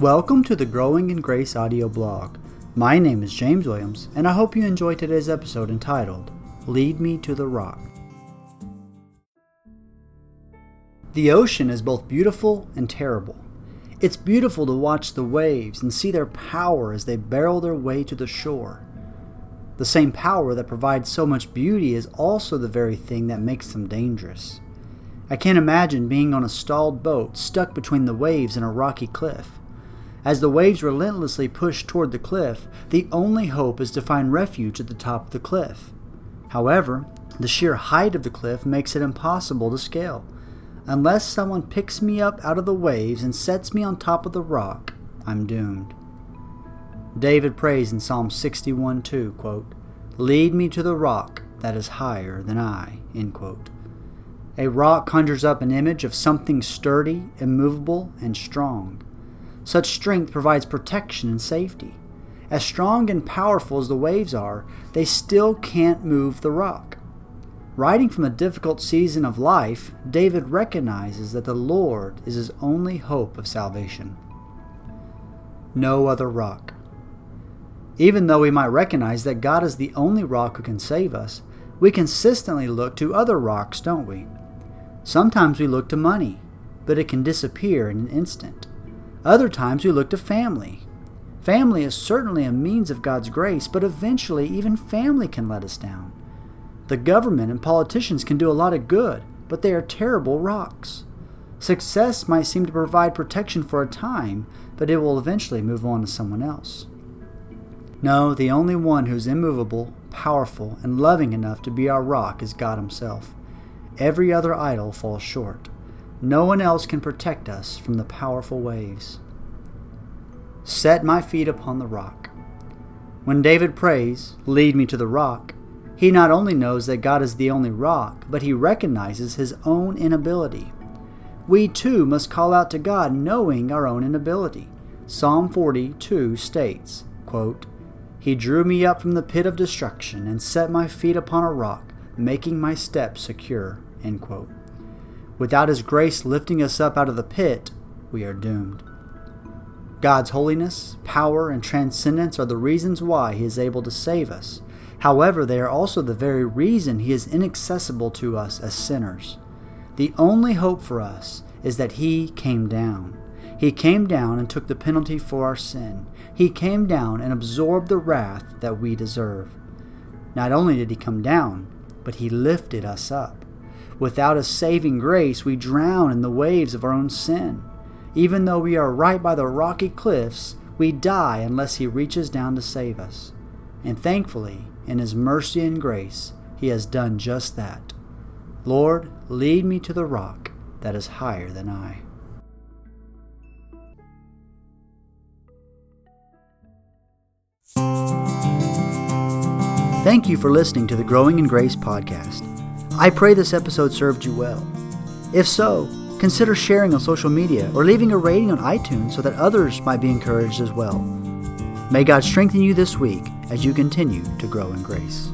Welcome to the Growing in Grace audio blog. My name is James Williams, and I hope you enjoy today's episode entitled Lead Me to the Rock. The ocean is both beautiful and terrible. It's beautiful to watch the waves and see their power as they barrel their way to the shore. The same power that provides so much beauty is also the very thing that makes them dangerous. I can't imagine being on a stalled boat stuck between the waves and a rocky cliff. As the waves relentlessly push toward the cliff, the only hope is to find refuge at the top of the cliff. However, the sheer height of the cliff makes it impossible to scale. Unless someone picks me up out of the waves and sets me on top of the rock, I'm doomed. David prays in Psalm 61 2, quote, Lead me to the rock that is higher than I. End quote. A rock conjures up an image of something sturdy, immovable, and strong. Such strength provides protection and safety. As strong and powerful as the waves are, they still can't move the rock. Writing from a difficult season of life, David recognizes that the Lord is his only hope of salvation. No other rock. Even though we might recognize that God is the only rock who can save us, we consistently look to other rocks, don't we? Sometimes we look to money, but it can disappear in an instant. Other times we look to family. Family is certainly a means of God's grace, but eventually even family can let us down. The government and politicians can do a lot of good, but they are terrible rocks. Success might seem to provide protection for a time, but it will eventually move on to someone else. No, the only one who's immovable, powerful, and loving enough to be our rock is God Himself. Every other idol falls short. No one else can protect us from the powerful waves. Set my feet upon the rock. When David prays, Lead me to the rock, he not only knows that God is the only rock, but he recognizes his own inability. We too must call out to God knowing our own inability. Psalm 42 states, quote, He drew me up from the pit of destruction and set my feet upon a rock, making my steps secure. End quote. Without His grace lifting us up out of the pit, we are doomed. God's holiness, power, and transcendence are the reasons why He is able to save us. However, they are also the very reason He is inaccessible to us as sinners. The only hope for us is that He came down. He came down and took the penalty for our sin. He came down and absorbed the wrath that we deserve. Not only did He come down, but He lifted us up. Without a saving grace, we drown in the waves of our own sin. Even though we are right by the rocky cliffs, we die unless He reaches down to save us. And thankfully, in His mercy and grace, He has done just that. Lord, lead me to the rock that is higher than I. Thank you for listening to the Growing in Grace podcast. I pray this episode served you well. If so, consider sharing on social media or leaving a rating on iTunes so that others might be encouraged as well. May God strengthen you this week as you continue to grow in grace.